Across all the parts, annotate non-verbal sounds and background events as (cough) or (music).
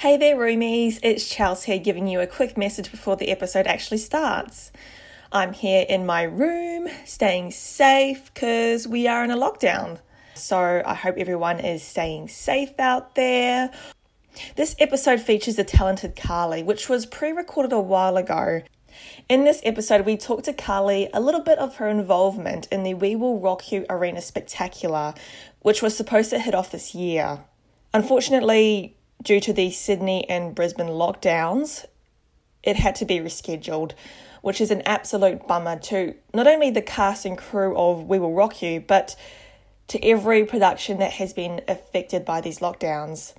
Hey there, roomies. It's Chelsea here giving you a quick message before the episode actually starts. I'm here in my room, staying safe because we are in a lockdown. So I hope everyone is staying safe out there. This episode features the talented Carly, which was pre recorded a while ago. In this episode, we talked to Carly a little bit of her involvement in the We Will Rock You Arena Spectacular, which was supposed to hit off this year. Unfortunately, due to the Sydney and Brisbane lockdowns, it had to be rescheduled, which is an absolute bummer to not only the cast and crew of We Will Rock You, but to every production that has been affected by these lockdowns.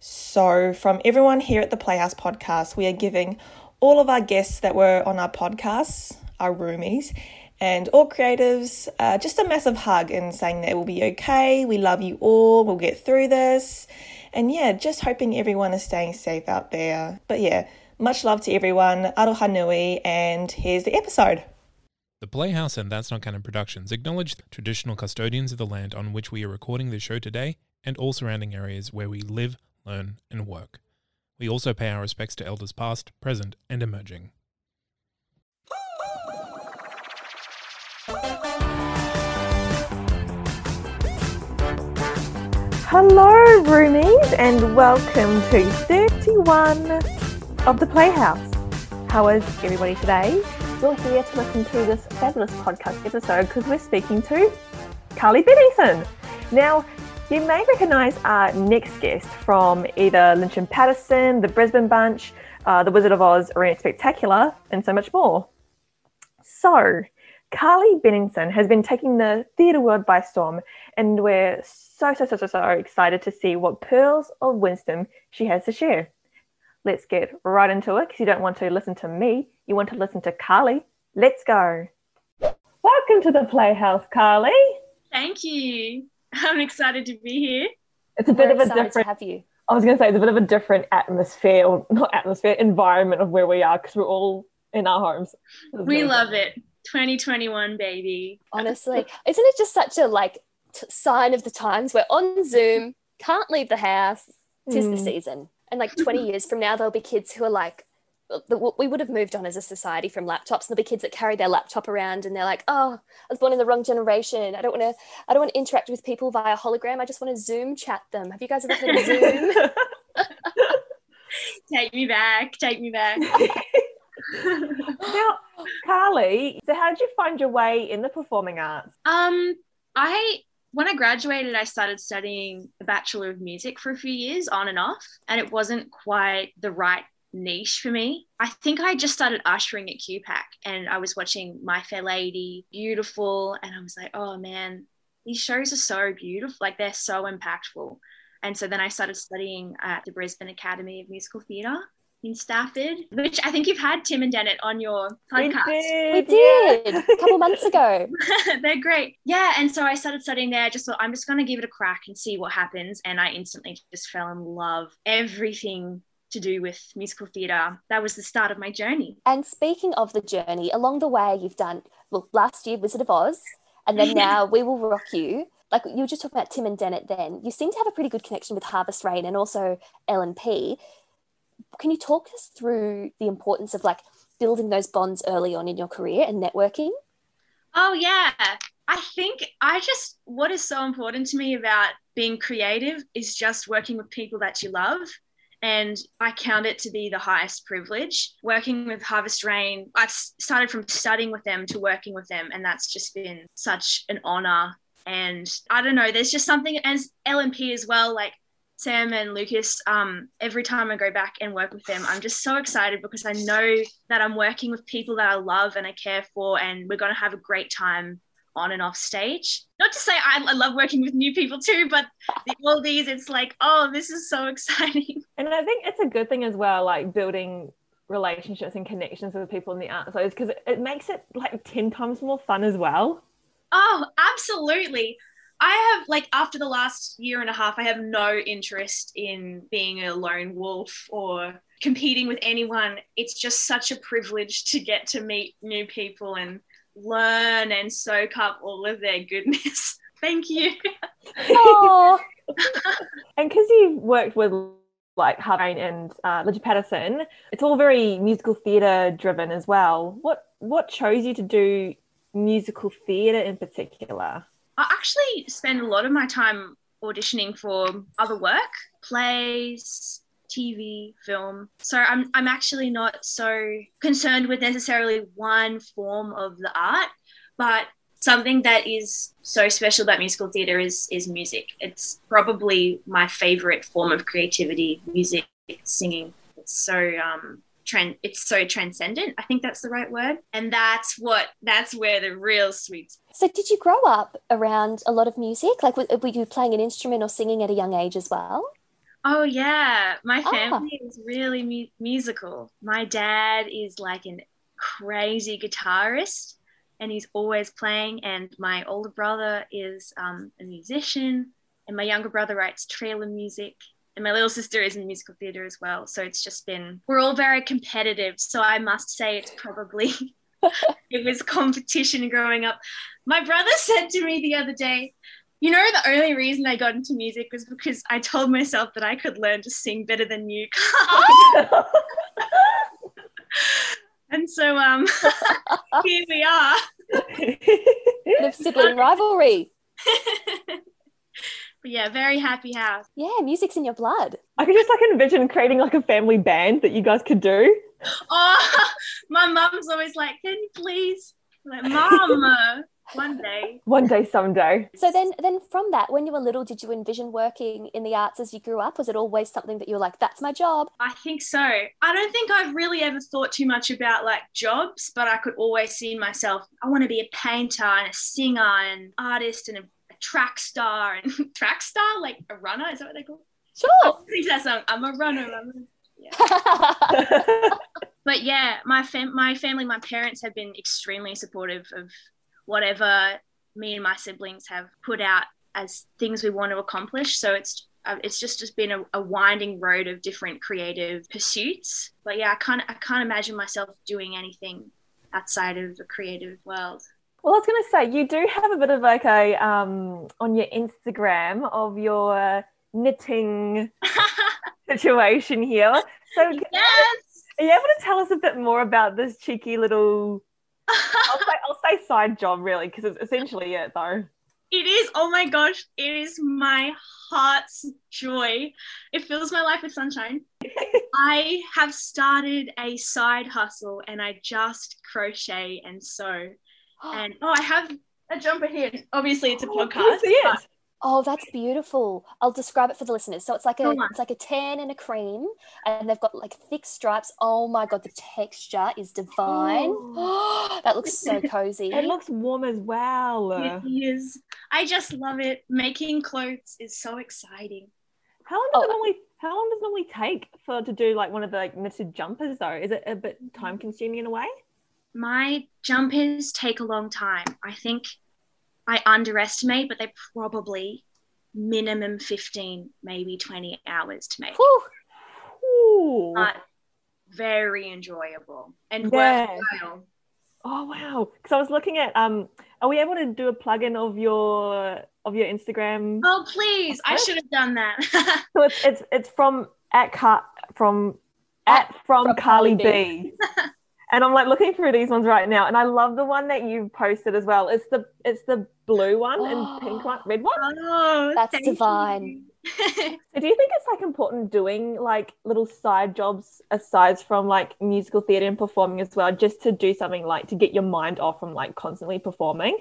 So, from everyone here at the Playhouse podcast, we are giving all of our guests that were on our podcasts, our roomies, and all creatives uh, just a massive hug and saying that it will be okay. We love you all. We'll get through this. And yeah, just hoping everyone is staying safe out there. But yeah, much love to everyone. Aroha nui, and here's the episode. The Playhouse and That's Not Canon Productions acknowledge the traditional custodians of the land on which we are recording this show today and all surrounding areas where we live, learn, and work. We also pay our respects to elders past, present, and emerging. Hello, roomies, and welcome to 31 of the Playhouse. How is everybody today? You're here to listen to this fabulous podcast episode because we're speaking to Carly Bennington. Now, you may recognise our next guest from either Lynch and Patterson, the Brisbane Bunch, uh, the Wizard of Oz Arena Spectacular, and so much more. So, Carly Bennington has been taking the theatre world by storm, and we're so, so, so, so so excited to see what pearls of wisdom she has to share. Let's get right into it because you don't want to listen to me, you want to listen to Carly. Let's go. Welcome to the Playhouse, Carly. Thank you. (laughs) I'm excited to be here. It's a bit We're of a different. to have you. I was going to say it's a bit of a different atmosphere, or not atmosphere, environment of where we are because we're all in our homes. We love it. 2021, baby. Honestly, isn't it just such a like t- sign of the times? We're on Zoom, can't leave the house. Tis the Mm. season, and like 20 years from now, there'll be kids who are like. the- We would have moved on as a society from laptops, and there'll be kids that carry their laptop around, and they're like, "Oh, I was born in the wrong generation. I don't want to. I don't want to interact with people via hologram. I just want to Zoom chat them." Have you guys ever heard of Zoom? (laughs) (laughs) Take me back. Take me back. (laughs) now, Carly, so how did you find your way in the performing arts? um, I when I graduated, I started studying a Bachelor of Music for a few years on and off, and it wasn't quite the right niche for me. I think I just started ushering at QPAC and I was watching My Fair Lady, beautiful, and I was like, oh man, these shows are so beautiful, like they're so impactful. And so then I started studying at the Brisbane Academy of Musical Theatre in Stafford, which I think you've had Tim and Dennett on your podcast. we yeah. did a couple months ago. (laughs) They're great. Yeah. And so I started studying there. I just thought, I'm just going to give it a crack and see what happens. And I instantly just fell in love. Everything to do with musical theatre. That was the start of my journey. And speaking of the journey, along the way, you've done, well, last year, Wizard of Oz, and then (laughs) now We Will Rock You. Like you were just talking about Tim and Dennett then. You seem to have a pretty good connection with Harvest Rain and also L&P. Can you talk us through the importance of like building those bonds early on in your career and networking? Oh, yeah. I think I just, what is so important to me about being creative is just working with people that you love. And I count it to be the highest privilege. Working with Harvest Rain, I've started from studying with them to working with them. And that's just been such an honor. And I don't know, there's just something, and LNP as well, like Sam and Lucas, um, every time I go back and work with them, I'm just so excited because I know that I'm working with people that I love and I care for, and we're going to have a great time on and off stage. Not to say I, I love working with new people too, but the, all these, it's like, oh, this is so (laughs) exciting. And I think it's a good thing as well, like building relationships and connections with people in the arts because it, it makes it like 10 times more fun as well. Oh, absolutely. I have like after the last year and a half, I have no interest in being a lone wolf or competing with anyone. It's just such a privilege to get to meet new people and learn and soak up all of their goodness. (laughs) Thank you. Oh, (laughs) And because you've worked with like Harvey and uh, Patterson, it's all very musical theatre driven as well. What what chose you to do musical theatre in particular? I actually spend a lot of my time auditioning for other work, plays, TV, film. So I'm I'm actually not so concerned with necessarily one form of the art, but something that is so special about musical theatre is is music. It's probably my favorite form of creativity, music, singing. It's so um trend it's so transcendent. I think that's the right word. And that's what that's where the real sweet So did you grow up around a lot of music? Like were, were you playing an instrument or singing at a young age as well? Oh yeah, my Ah. family is really mu- musical. My dad is like an crazy guitarist, and he's always playing. And my older brother is um, a musician, and my younger brother writes trailer music. And my little sister is in musical theatre as well. So it's just been we're all very competitive. So I must say it's probably (laughs) it was competition growing up. My brother said to me the other day, you know, the only reason I got into music was because I told myself that I could learn to sing better than you. (laughs) and so um (laughs) here we are. Bit of sibling rivalry. But yeah, very happy house. Yeah, music's in your blood. I could just like envision creating like a family band that you guys could do. Oh, (laughs) my mum's always like, "Can you please?" I'm like, mom, one day. One day, someday. So then then from that, when you were little, did you envision working in the arts as you grew up? Was it always something that you were like, that's my job? I think so. I don't think I've really ever thought too much about like jobs, but I could always see myself. I want to be a painter and a singer and artist and a, a track star and (laughs) track star, like a runner. Is that what they call? It? Sure. That song. I'm a runner. I'm a... Yeah. (laughs) But yeah, my fam- my family, my parents have been extremely supportive of whatever me and my siblings have put out as things we want to accomplish. So it's uh, it's just just been a, a winding road of different creative pursuits. But yeah, I can't I can't imagine myself doing anything outside of the creative world. Well, I was going to say you do have a bit of like a um on your Instagram of your knitting (laughs) situation here. So, yes. are you able to tell us a bit more about this cheeky little? (laughs) I'll say, I'll say side job really because it's essentially it though. It is. Oh my gosh. It is my heart's joy. It fills my life with sunshine. (laughs) I have started a side hustle and I just crochet and sew. And oh, I have a jumper here. Obviously, it's a Oh, podcast. can I see it? but Oh, that's beautiful. I'll describe it for the listeners. So it's like a Go it's like a tan and a cream, and they've got like thick stripes. Oh my god, the texture is divine. (gasps) that looks so cozy. It looks warm as well. It is. I just love it. Making clothes is so exciting. How long does it Oh. normally? How long does it normally take for to do like one of the like knitted jumpers though? Is it a bit Mm. time consuming in a way? My jumpers take a long time. I think I underestimate, but they probably minimum 15, maybe 20 hours to make. Whew. Ooh. But very enjoyable and Yeah. worthwhile. Oh wow! Because I was looking at um, are we able to do a plug-in of your of your Instagram? Oh, please. I should have done that. (laughs) So it's it's it's from at Car from at from, from Carly Carly B. (laughs) and I'm like looking through these ones right now, and I love the one that you posted as well. It's the it's the blue one and pink one, red one. (gasps) oh, That's thank divine. you. (laughs) So do you think it's like important doing like little side jobs aside from like musical theatre and performing as well, just to do something like to get your mind off from like constantly performing?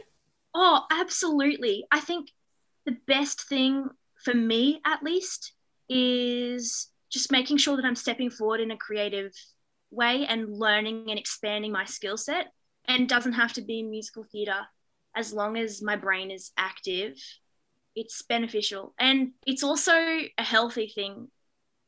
Oh, absolutely. I think the best thing for me, at least, is just making sure that I'm stepping forward in a creative way and learning and expanding my skill set. And doesn't have to be musical theatre. As long as my brain is active, it's beneficial. And it's also a healthy thing,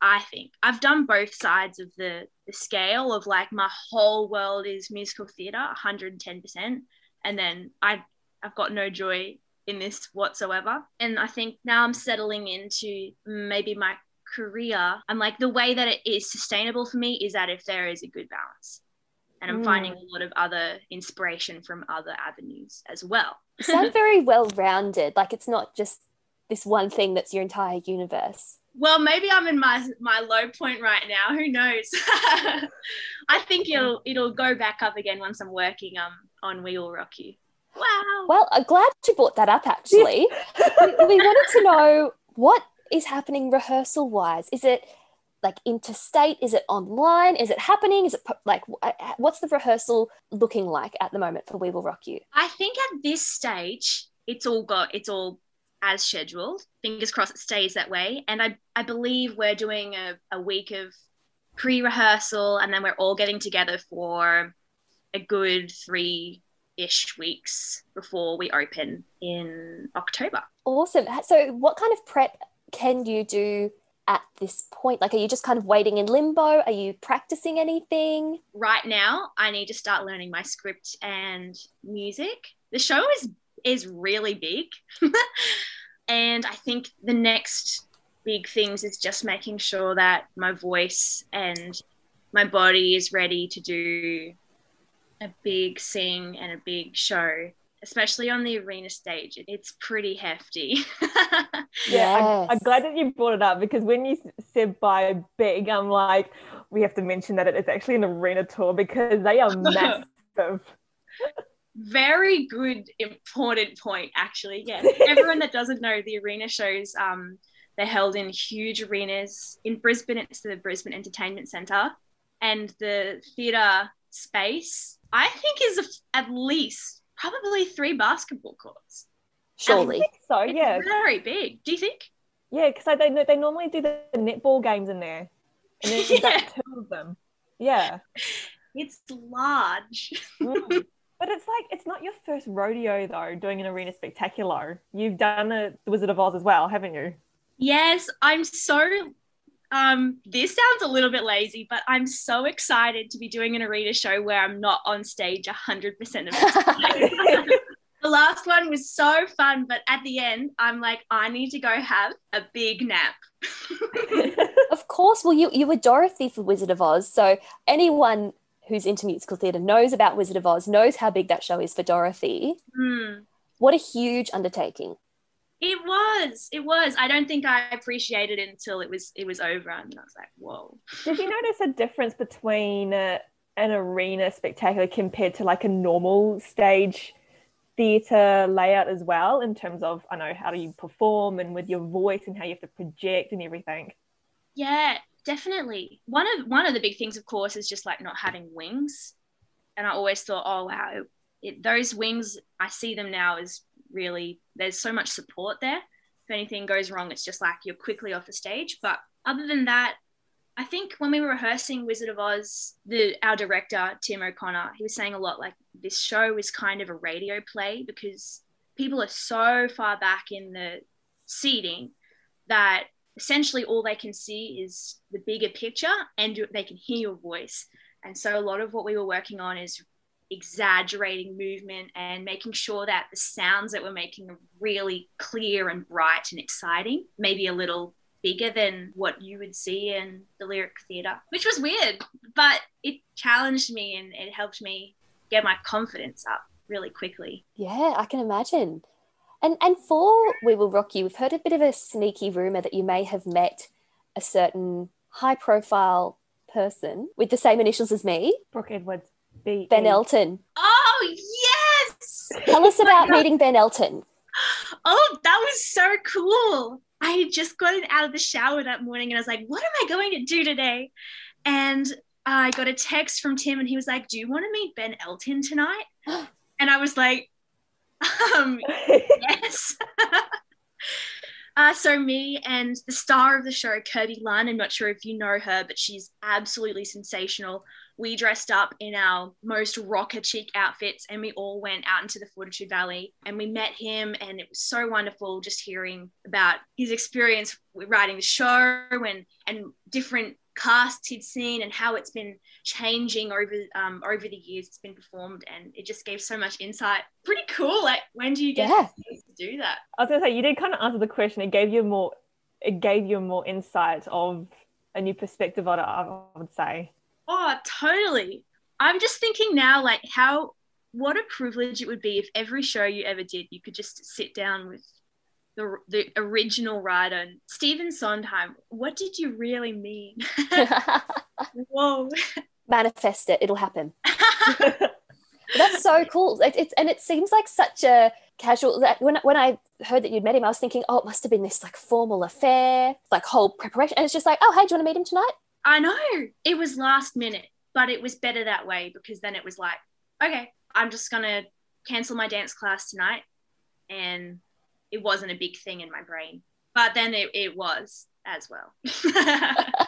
I think. I've done both sides of the, the scale of like my whole world is musical theatre, 110%. And then I I've got no joy in this whatsoever. And I think now I'm settling into maybe my career. I'm like, the way that it is sustainable for me is that if there is a good balance. And I'm Mm. finding a lot of other inspiration from other avenues as well. You sound (laughs) very well rounded. Like it's not just this one thing that's your entire universe. well, maybe I'm in my my low point right now. Who knows? (laughs) I think it'll it'll go back up again once I'm working um on We Will Rock You. Wow. Well, I'm glad you brought that up actually. (laughs) we, we wanted to know what is happening rehearsal wise. Is it like interstate? Is it online? Is it happening? Is it like uh, what's the rehearsal looking like at the moment for We Will Rock You? I think at this stage, it's all got it's all as scheduled. Fingers crossed it stays that way. And I, I believe we're doing a, a week of pre-rehearsal and then we're all getting together for a good three ish weeks before we open in October. Awesome. So, what kind of prep can you do at this point? Like, are you just kind of waiting in limbo? Are you practicing anything? Right now, I need to start learning my script and music. The show is is really big. (laughs) and I think the next big things is just making sure that my voice and my body is ready to do a big sing and a big show, especially on the arena stage. It's pretty hefty. (laughs) Yeah, I'm, I'm glad that you brought it up because when you said by big, I'm like, we have to mention that it's actually an arena tour because they are (laughs) massive. Very good, important point, actually. Yes. (laughs) Everyone that doesn't know, the arena shows, um, they're held in huge arenas. In Brisbane, it's the Brisbane Entertainment Centre. And the theatre space, I think, is at least probably three basketball courts. Surely. So It's yeah, very big. Do you think? yeah, because they they normally do the netball games in there, and then (laughs) you've Yeah. got two of them. Yeah, It's large. Mm. but it's like it's not your first rodeo though. Doing an arena spectacular, you've done a the Wizard of Oz as well, haven't you? Yes, I'm so. Um, this sounds a little bit lazy, but I'm so excited to be doing an arena show where I'm not on stage 100% of the time. (laughs) the last one was so fun, but at the end, I'm like, I need to go have a big nap. (laughs) Of course. Well, you, you were Dorothy for Wizard of Oz. So anyone who's into musical theatre knows about Wizard of Oz, knows how big that show is for Dorothy. Hmm. What a huge undertaking. It was, it was. I don't think I appreciated it until it was, it was over, and I was like, whoa. Did you notice a difference between uh, an arena spectacular compared to like a normal stage theatre layout as well, in terms of I know how do you perform and with your voice and how you have to project and everything? Yeah, definitely. One of one of the big things, of course, is just like not having wings. And I always thought, oh wow, it, those wings, I see them now as really there's so much support there. If anything goes wrong, it's just like you're quickly off the stage. But other than that, I think when we were rehearsing Wizard of Oz, the our director Tim O'Connor, he was saying a lot like this show is kind of a radio play because people are so far back in the seating that essentially all they can see is the bigger picture and they can hear your voice. And so a lot of what we were working on is exaggerating movement and making sure that the sounds that we're making are really clear and bright and exciting, maybe a little bigger than what you would see in the lyric theatre, which was weird, but it challenged me and it helped me get my confidence up really quickly. Yeah, I can imagine. And and for We Will Rock You, we've heard a bit of a sneaky rumor that you may have met a certain high profile person with the same initials as me, Brooke Edwards, B. Ben. Elton. Oh, yes! Tell us Oh about meeting Ben Elton. Oh, that was so cool. I had just gotten out of the shower that morning and I was like, what am I going to do today? And I got a text from Tim and he was like, do you want to meet Ben Elton tonight? (gasps) And I was like, um, yes. (laughs) uh, so me and the star of the show, Kirby Lunn, I'm not sure if you know her, but she's absolutely sensational. We dressed up in our most rocker chic outfits and we all went out into the Fortitude Valley and we met him and it was so wonderful just hearing about his experience with writing the show and and different casts he'd seen and how it's been changing over um, over the years it's been performed and it just gave so much insight. Pretty cool. Like when do you get Yeah. to do that? I was gonna say you did kind of answer the question. It gave you more. It gave you more insight of a new perspective on it. I would say. Oh, totally. I'm just thinking now, like how what a privilege it would be if every show you ever did, you could just sit down with the the original writer, Stephen Sondheim. What did you really mean? (laughs) Whoa. Manifest it, it'll happen. (laughs) That's so cool. It, it's and it seems like such a casual that when when I heard that you'd met him, I was thinking, oh, it must have been this like formal affair, like whole preparation. And it's just like, oh, hey, do you want to meet him tonight? I know it was last minute, but it was better that way because then it was like, okay, I'm just gonna cancel my dance class tonight, and it wasn't a big thing in my brain. But then it, it was as well. (laughs)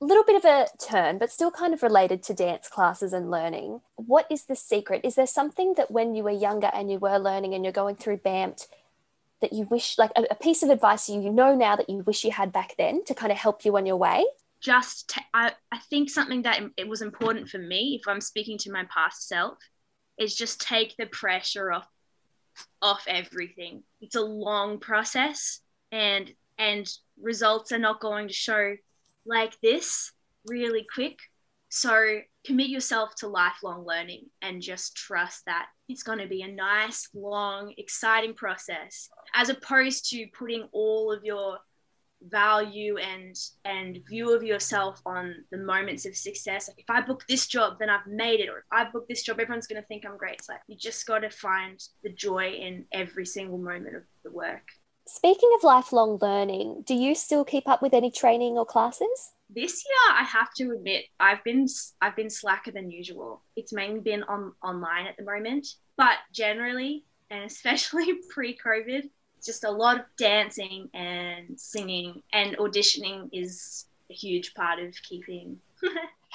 a little bit of a turn, but still kind of related to dance classes and learning. What is the secret? Is there something that when you were younger and you were learning and you're going through BAMT that you wish, like a, a piece of advice you know now that you wish you had back then to kind of help you on your way? Just, t- I, I think something that it was important for me, if I'm speaking to my past self, is just take the pressure off off everything. It's a long process and and results are not going to show like this really quick. So commit yourself to lifelong learning and just trust that it's going to be a nice, long, exciting process as opposed to putting all of your value and and view of yourself on the moments of success. Like if i book this job then i've made it. Or if i book this job everyone's going to think i'm great. It's like you just got to find the joy in every single moment of the work. Speaking of lifelong learning, do you still keep up with any training or classes? This year, I have to admit, I've been I've been slacker than usual. It's mainly been on online at the moment, but generally, and especially (laughs) pre-COVID, just a lot of dancing and singing and auditioning is a huge part of keeping. (laughs)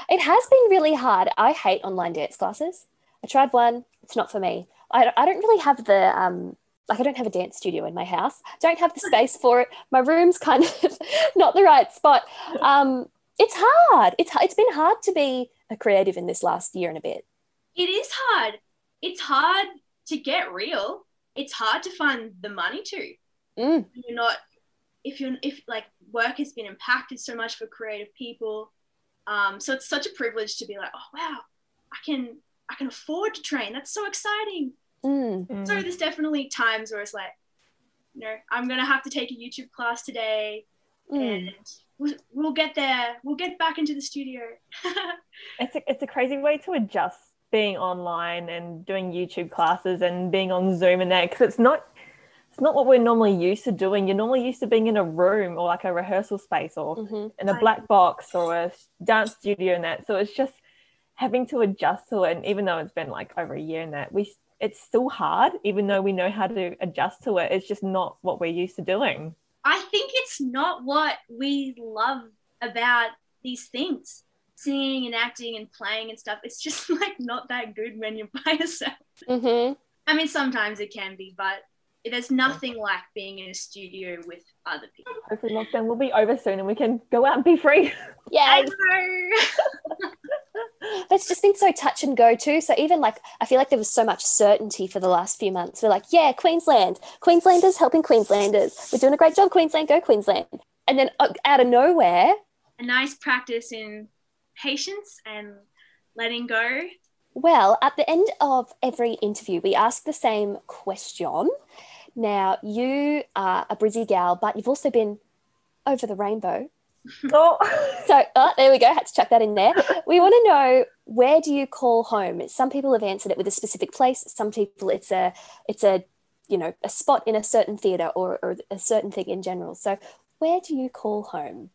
it has been really hard. I hate online dance classes. I tried one; it's not for me. I, I don't really have the um, like I don't have a dance studio in my house. Don't have the space for it. My room's kind of (laughs) not the right spot. Um, it's hard. It's it's been hard to be a creative in this last year and a bit. It is hard. It's hard to get real. It's hard to find the money to. Mm. You're not if you're if like work has been impacted so much for creative people. Um, so it's such a privilege to be like, oh wow, I can I can afford to train. That's so exciting. Mm. So there's definitely times where it's like, you know, I'm gonna have to take a YouTube class today, mm. and we'll, we'll get there. We'll get back into the studio. (laughs) it's a, it's a crazy way to adjust being online and doing YouTube classes and being on Zoom and that because it's not it's not what we're normally used to doing. You're normally used to being in a room or like a rehearsal space or mm-hmm. in a black box or a dance studio and that. So it's just having to adjust to it. And even though it's been like over a year and that, we it's still hard, even though we know how to adjust to it. It's just not what we're used to doing. I think it's not what we love about these things singing and acting and playing and stuff. It's just (laughs) like not that good when you're by yourself. Mm-hmm. I mean, sometimes it can be, but there's nothing like being in a studio with other people. Hopefully, lockdown will be over soon and we can go out and be free. Yeah. (laughs) I know. but (laughs) it's just been so touch and go too. So even like I feel like there was so much certainty for the last few months. We're like, yeah, Queensland, Queenslanders helping Queenslanders. We're doing a great job, Queensland. Go Queensland. And then uh, out of nowhere, a nice practice in patience and letting go. Well, at the end of every interview, we ask the same question. Now, you are a Brizzy gal, but you've also been over the rainbow (laughs) Oh. so oh, there we go. Had to chuck that in there. We want to know where do you call home? Some people have answered it with a specific place. Some people it's a it's a you know a spot in a certain theatre or, or a certain thing in general. So where do you call home?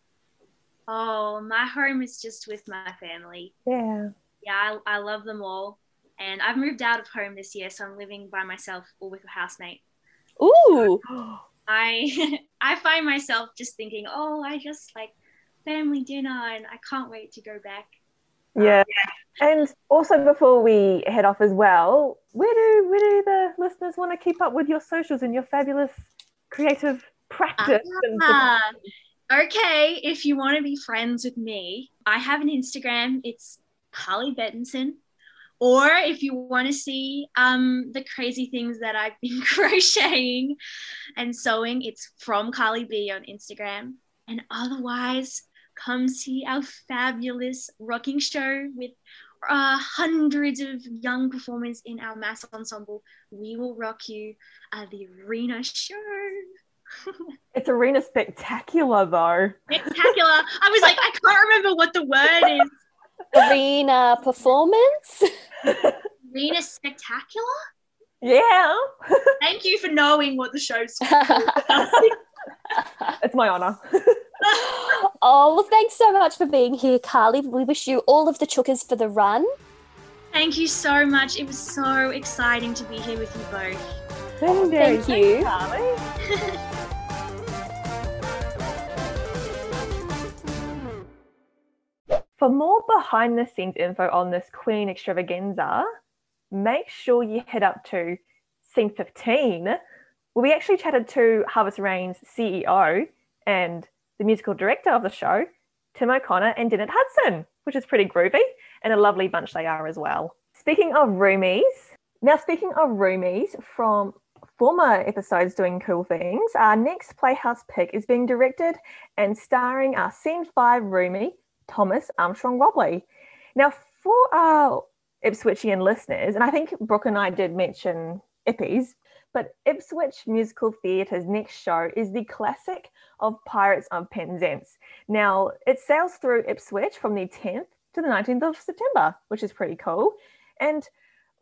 Oh, my home is just with my family. Yeah. Yeah, I, I love them all. And I've moved out of home this year, so I'm living by myself or with a housemate. Ooh. I (laughs) I find myself just thinking, oh, I just like family dinner, and I can't wait to go back. Yeah. And also before we head off as well, where do where do the listeners want to keep up with your socials and your fabulous creative practice? Uh, okay, if you want to be friends with me, I have an Instagram. It's Carly Bettinson. Or if you want to see um, the crazy things that I've been (laughs) crocheting and sewing, it's from Carly B on Instagram. And otherwise, come see our fabulous rocking show with uh, hundreds of young performers in our mass ensemble. We will rock you at the arena show. (laughs) It's arena spectacular though. Spectacular. I was like, I can't remember what the word is. Arena performance. Arena spectacular. Yeah. Thank you for knowing what the show's called. (laughs) it's my honor. oh, well, thanks so much for being here, Carly. We wish you all of the chookers for the run. Thank you so much. It was so exciting to be here with you both. Legendary. Thank you. Thanks, Carly. (laughs) For more behind the scenes info on this Queen extravaganza, make sure you head up to scene 15, where we actually chatted to Harvest Rain's CEO and the musical director of the show, Tim O'Connor and Dennett Hudson, which is pretty groovy and a lovely bunch they are as well. Speaking of roomies, now speaking of roomies from former episodes doing cool things, our next Playhouse pick is being directed and starring our Scene 5 roomie, Thomas Armstrong Robley. Now, for our Ipswichian listeners, and I think Brooke and I did mention Ippies, but Ipswich Musical Theatre's next show is the classic of Pirates of Penzance. Now, it sails through Ipswich from the 10th to the 19th of September, which is pretty cool. And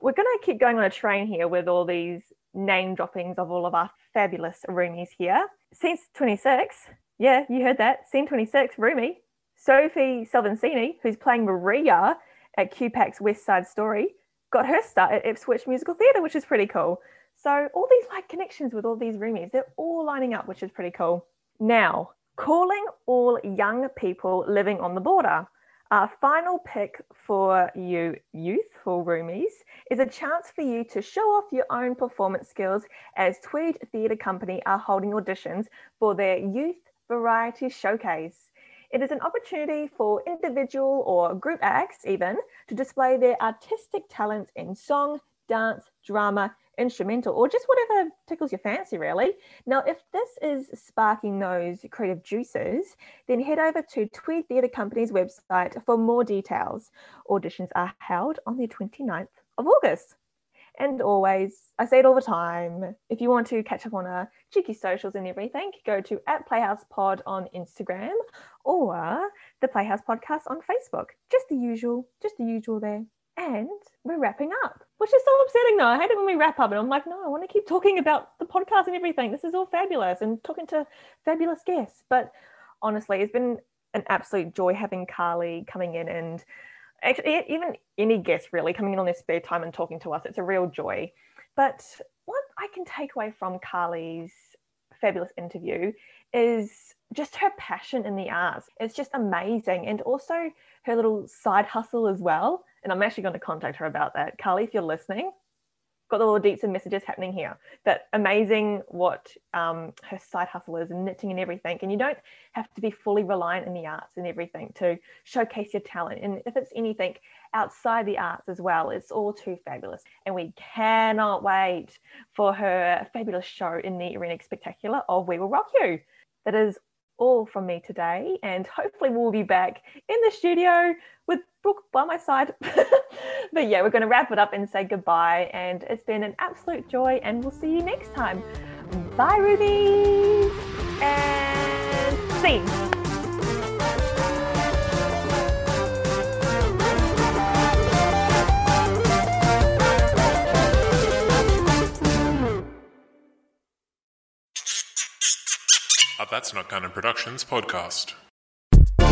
we're going to keep going on a train here with all these name droppings of all of our fabulous roomies here. Scene 26, yeah, you heard that. Scene 26, roomie, Sophie Salvancini, who's playing Maria at QPAC's West Side Story, got her start at Ipswich Musical Theatre, which is pretty cool. So all these like connections with all these roomies, they're all lining up, which is pretty cool. Now, calling all young people living on the border. Our final pick for you youthful roomies is a chance for you to show off your own performance skills as Tweed Theatre Company are holding auditions for their Youth Variety Showcase. It is an opportunity for individual or group acts, even, to display their artistic talents in song, dance, drama, instrumental, or just whatever tickles your fancy, really. Now, if this is sparking those creative juices, then head over to Tweed Theatre Company's website for more details. Auditions are held on the 29th of August. And always, I say it all the time, if you want to catch up on our cheeky socials and everything, go to at Playhouse Pod on Instagram or the Playhouse Podcast on Facebook. Just the usual, just the usual there. And we're wrapping up, which is so upsetting though. I hate it when we wrap up and I'm like, no, I want to keep talking about the podcast and everything. This is all fabulous and talking to fabulous guests. But honestly, it's been an absolute joy having Carly coming in and even any guest really coming in on their spare time and talking to us. It's a real joy. But what I can take away from Carly's fabulous interview is just her passion in the arts. It's just amazing. And also her little side hustle as well. And I'm actually going to contact her about that. Carly, if you're listening, got the little deets and messages happening here. That amazing what um, her side hustle is and knitting and everything. And you don't have to be fully reliant in the arts and everything to showcase your talent. And if it's anything outside the arts as well, it's all too fabulous. And we cannot wait for her fabulous show in the Arena Spectacular of We Will Rock You. That is all from me today, and hopefully we'll be back in the studio with Brooke by my side. (laughs) but yeah, we're going to wrap it up and say goodbye. And it's been an absolute joy, and we'll see you next time. Bye, Ruby, and scene. That's Not Canon Productions podcast.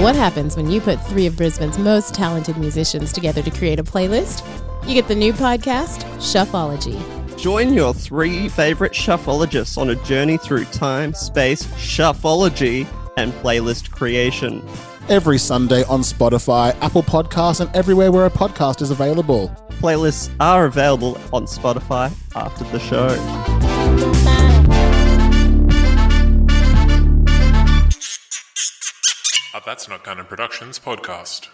What happens when you put three of Brisbane's most talented musicians together to create a playlist? You get the new podcast, Shuffology. Join your three favorite shuffleologists on a journey through time, space, shuffleology, and playlist creation. Every Sunday on Spotify, Apple Podcasts, and everywhere where a podcast is available. Playlists are available on Spotify after the show. That's Not Canon Productions podcast.